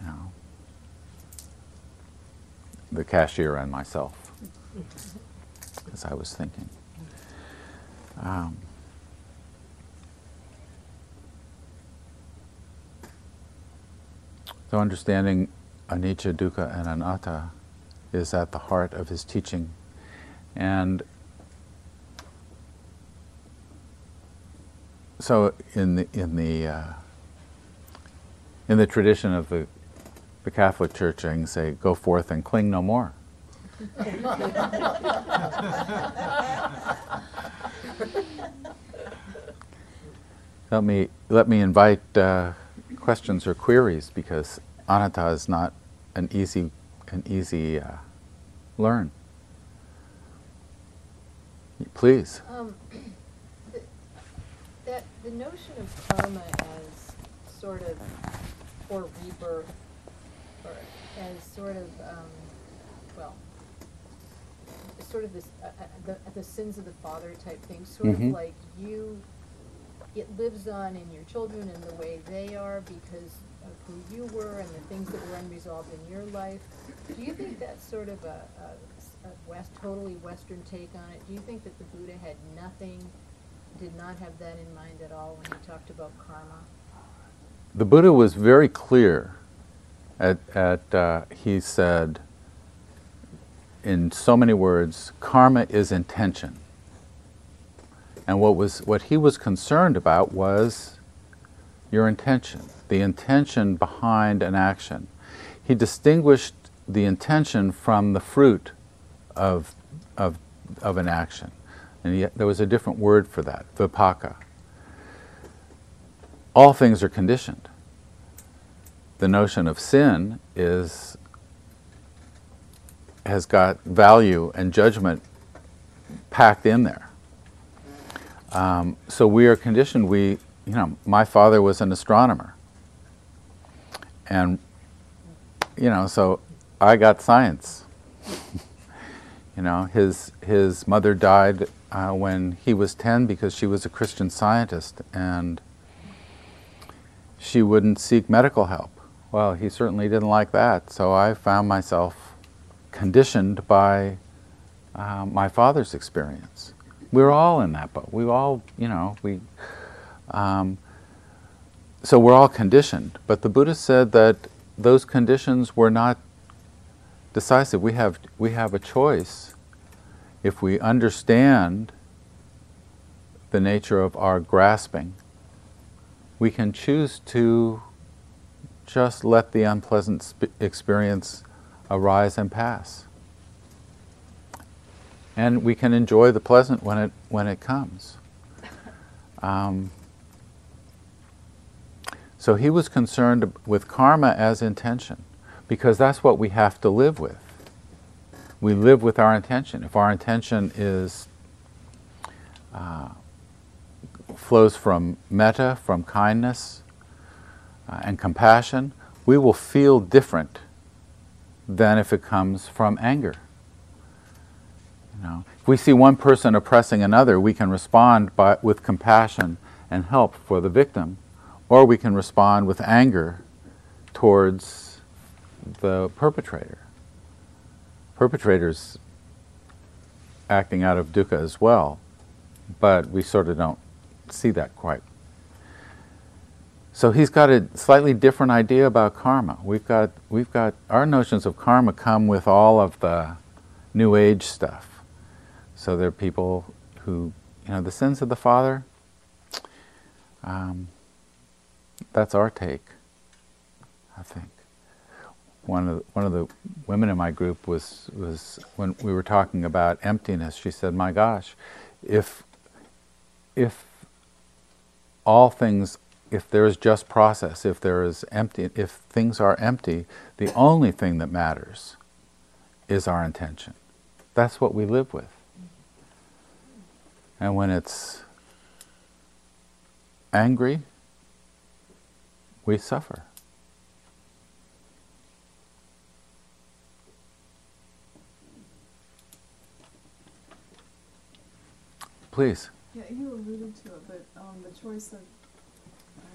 You know, the cashier and myself, as I was thinking. Um, so understanding anicca, dukkha, and anatta is at the heart of his teaching. And so in the in the uh, in the tradition of the the Catholic Church, I can say, "Go forth and cling no more." let me let me invite uh, questions or queries because anatta is not an easy an easy uh, learn. Please. Um, the, that the notion of karma as sort of or rebirth, or as sort of um, well, sort of this uh, uh, the, the sins of the father type thing, sort Mhm. of like you. It lives on in your children and the way they are because of who you were and the things that were unresolved in your life. Do you think that's sort of a, a, a West, totally Western take on it? Do you think that the Buddha had nothing, did not have that in mind at all when he talked about karma? The Buddha was very clear. At, at uh, he said, in so many words, karma is intention. And what was what he was concerned about was your intention, the intention behind an action. He distinguished the intention from the fruit of, of, of an action. And yet there was a different word for that, vipaka. All things are conditioned. The notion of sin is has got value and judgment packed in there. Um, so we are conditioned. We, you know, my father was an astronomer, and you know, so I got science. you know, his his mother died uh, when he was ten because she was a Christian scientist, and she wouldn't seek medical help. Well, he certainly didn't like that, so I found myself conditioned by uh, my father's experience. We were all in that boat. We all, you know, we. Um, so we're all conditioned. But the Buddha said that those conditions were not decisive. We have we have a choice if we understand the nature of our grasping. We can choose to just let the unpleasant sp- experience arise and pass and we can enjoy the pleasant when it when it comes. Um, so he was concerned with karma as intention, because that's what we have to live with. We live with our intention. If our intention is uh, flows from metta, from kindness uh, and compassion, we will feel different than if it comes from anger. You know, if we see one person oppressing another, we can respond by, with compassion and help for the victim, or we can respond with anger towards the perpetrator. Perpetrators acting out of dukkha as well, but we sort of don't see that quite. So he's got a slightly different idea about karma. We've got, we've got our notions of karma come with all of the New Age stuff so there are people who, you know, the sins of the father. Um, that's our take. I think one of the, one of the women in my group was was when we were talking about emptiness. She said, "My gosh, if if all things, if there is just process, if there is empty, if things are empty, the only thing that matters is our intention. That's what we live with." And when it's angry, we suffer. Please. Yeah, you alluded to it, but um, the choice of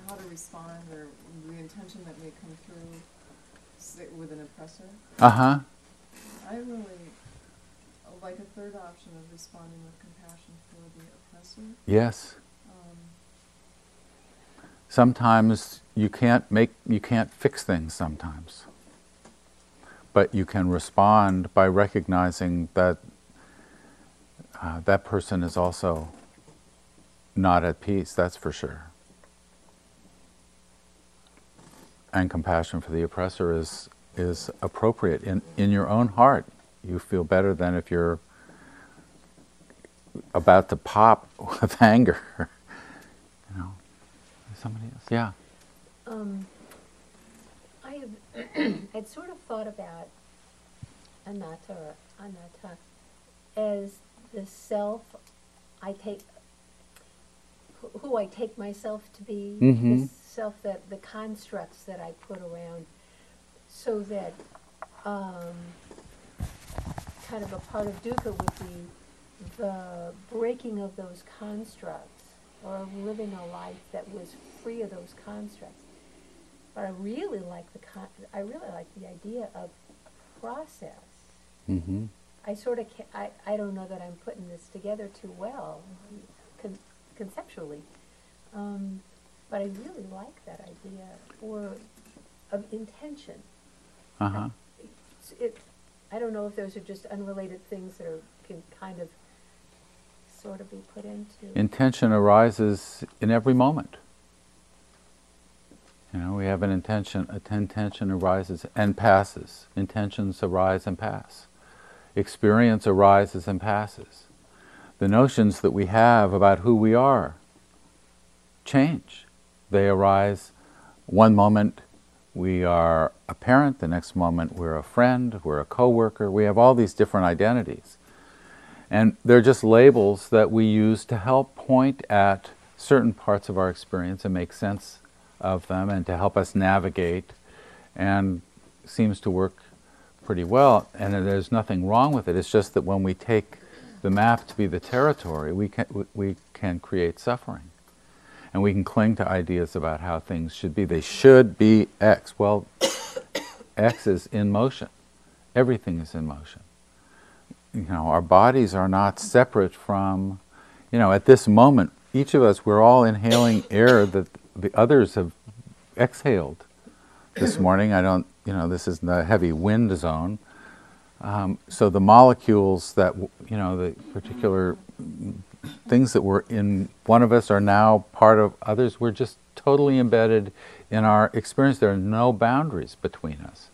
how to respond or the intention that may come through with an oppressor. Uh huh. I really like a third option of responding with compassion for the oppressor. Yes. Sometimes you can't make you can't fix things sometimes. But you can respond by recognizing that uh, that person is also not at peace, that's for sure. And compassion for the oppressor is is appropriate in, in your own heart. You feel better than if you're about to pop with anger. You know. Somebody else. Yeah. Um, I have, I'd sort of thought about anatta or anatta as the self I take, who- who I take myself to be, Mhm. the self that, the constructs that I put around, so that, um, kind of a part of dukkha would be the breaking of those constructs, or living a life that was free of those constructs. But I really like the con- I really like the idea of process. Mm-hmm. I sort of ca- I, I don't know that I'm putting this together too well con- conceptually, um, but I really like that idea or of intention. Uh huh. It's- It, I don't know if those are just unrelated things that are can kind of sort of be put into. Intention arises in every moment. You know, we have an intention, a intention arises and passes. Intentions arise and pass. Experience arises and passes. The notions that we have about who we are change. They arise one moment we are a parent, the next moment we're a friend, we're a coworker. We have all these different identities. And they're just labels that we use to help point at certain parts of our experience and make sense of them and to help us navigate and seems to work pretty well. And there's nothing wrong with it. It's just that when we take the map to be the territory we can we can create suffering. And we can cling to ideas about how things should be. They should be x. Well x is in motion. Everything is in motion you know our bodies are not separate from you know at this moment each of us we're all inhaling air that the others have exhaled this morning. I don't, you know, this is the heavy wind zone. Um, so the molecules that, you know, the particular things that were in one of us are now part of others. We're just totally embedded in our experience. There are no boundaries between us.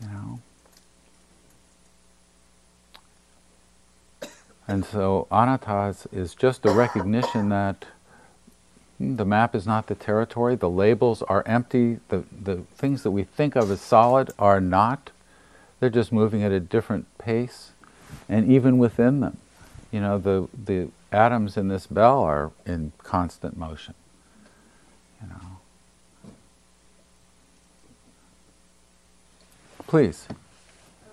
You know? And so anatta is just a recognition that the map is not the territory. The labels are empty. The, the things that we think of as solid are not. They're just moving at a different pace. And even within them, you know, the, the atoms in this bell are in constant motion. You know. Please. Um,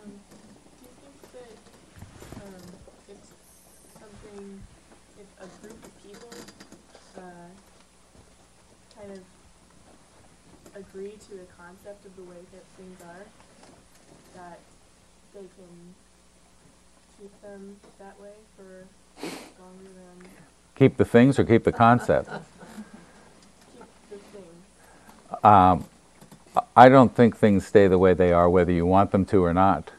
do you think that um, if something, if a group of people uh, kind of agree to the concept of the way that things are, that they can keep them that way for longer than Keep the things or keep the concept? keep the thing? Um, I don't think things stay the way they are, whether you want them to or not.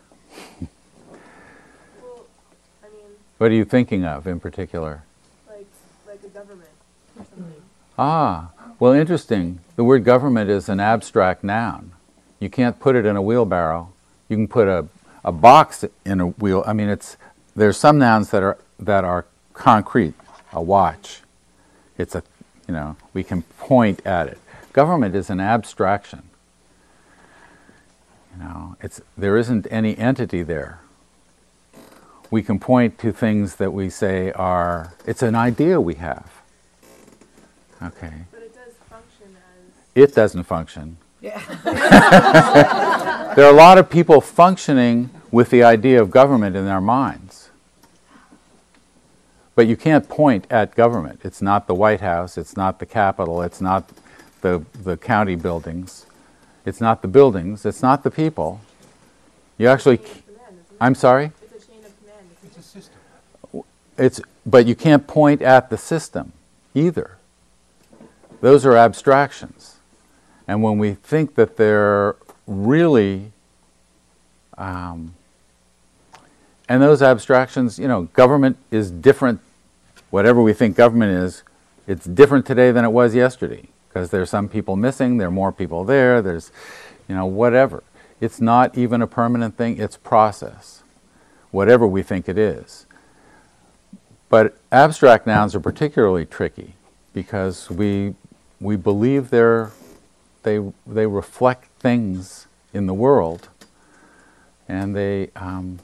Well, I mean, What are you thinking of in particular? like like a government or something. Ah, well, interesting. The word government is an abstract noun. You can't put it in a wheelbarrow. You can put a, a box in a wheel. I mean, it's there's some nouns that are that are concrete. A watch. It's a, you know, we can point at it. Government is an abstraction. You know, it's there isn't any entity there. We can point to things that we say are. It's an idea we have. Okay. But it does function as It doesn't function. Yeah. There are a lot of people functioning with the idea of government in their minds. But you can't point at government. It's not the White House, it's not the Capitol, it's not the, the county buildings, it's not the buildings, it's not the people. You actually, command. I'm sorry? It's a chain of command. It's a system. It's, but you can't point at the system either. Those are abstractions. And when we think that they're really, um, and those abstractions, you know, government is different, whatever we think government is, it's different today than it was yesterday because there's some people missing, there are more people there, there's, you know, whatever. It's not even a permanent thing, it's process, whatever we think it is. But abstract nouns are particularly tricky because we, we believe they're, they, they reflect things in the world and they, um,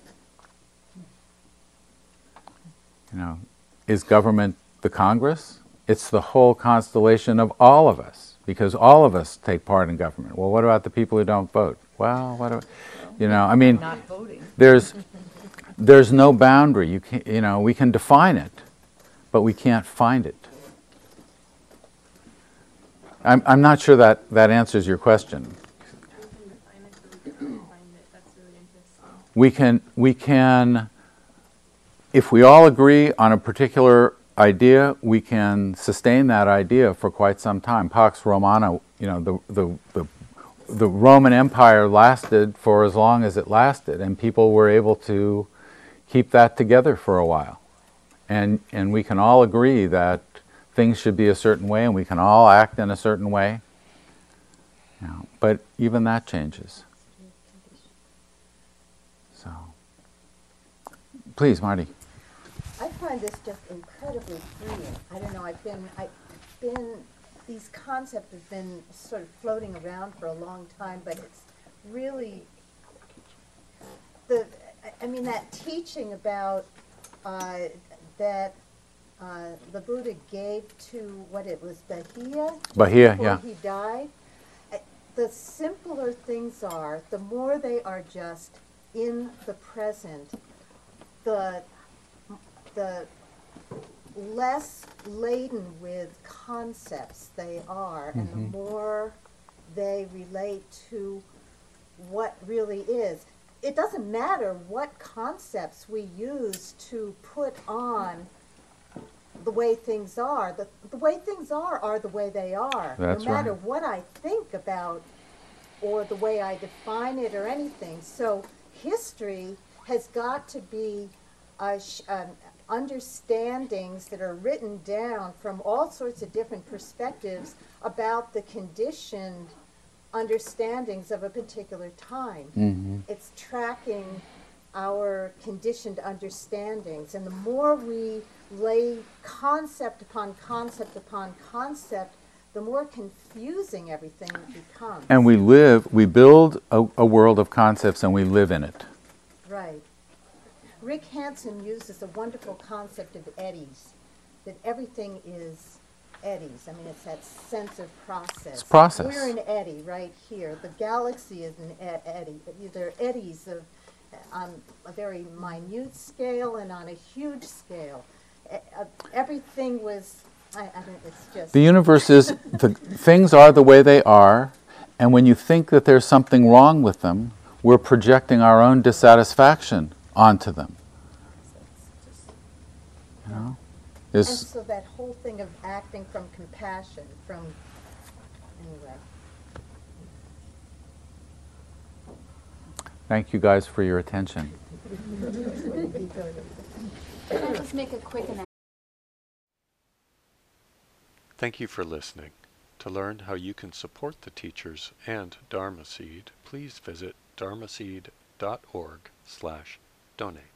you know, is government the Congress? It's the whole constellation of all of us because all of us take part in government. Well, what about the people who don't vote? Well, what do, you know, I mean, Not voting. there's there's no boundary. You can you know we can define it, but we can't find it. I'm I'm not sure that that answers your question. We can we can if we all agree on a particular idea, we can sustain that idea for quite some time. Pax Romana, you know, the the the the Roman Empire lasted for as long as it lasted, and people were able to keep that together for a while. And, and we can all agree that things should be a certain way and we can all act in a certain way. But even that changes. So, please, Marty. I find this just incredibly freeing. I don't know, I've been, I've been, these concepts have been sort of floating around for a long time, but it's really, the, I- I mean, that teaching about, uh, that, uh, the Buddha gave to, what it was, Bahia? Bahia, before yeah. he died. The simpler things are, the more they are just in the present, the the less laden with concepts they are, and the more they relate to what really is. It doesn't matter what concepts we use to put on the way things are. The, the way things are are the way they are. That's no matter right. what I think about or the way I define it or anything. So history has got to be uh, sh- um, understandings that are written down from all sorts of different perspectives about the conditioned understandings of a particular time. Mm-hmm. It's tracking our conditioned understandings. And the more we lay concept upon concept upon concept, the more confusing everything becomes. And we live, we build a, a world of concepts and we live in it. Right. Rick Hanson uses a wonderful concept of eddies, that everything is eddies. I mean, it's that sense of process. It's process. We're an eddy right here. The galaxy is an eddy. There are eddies of, on a very minute scale and on a huge scale. Everything was, I, I mean, it's just. The universe is, the things are the way they are, and when you think that there's something wrong with them, we're projecting our own dissatisfaction onto them. You know? And so that whole thing of acting from compassion, from, anyway. thank you guys for your attention. I just make a quick announcement? Thank you for listening. To learn how you can support the teachers and Dharma Seed, please visit dharmaseed.org slash donate.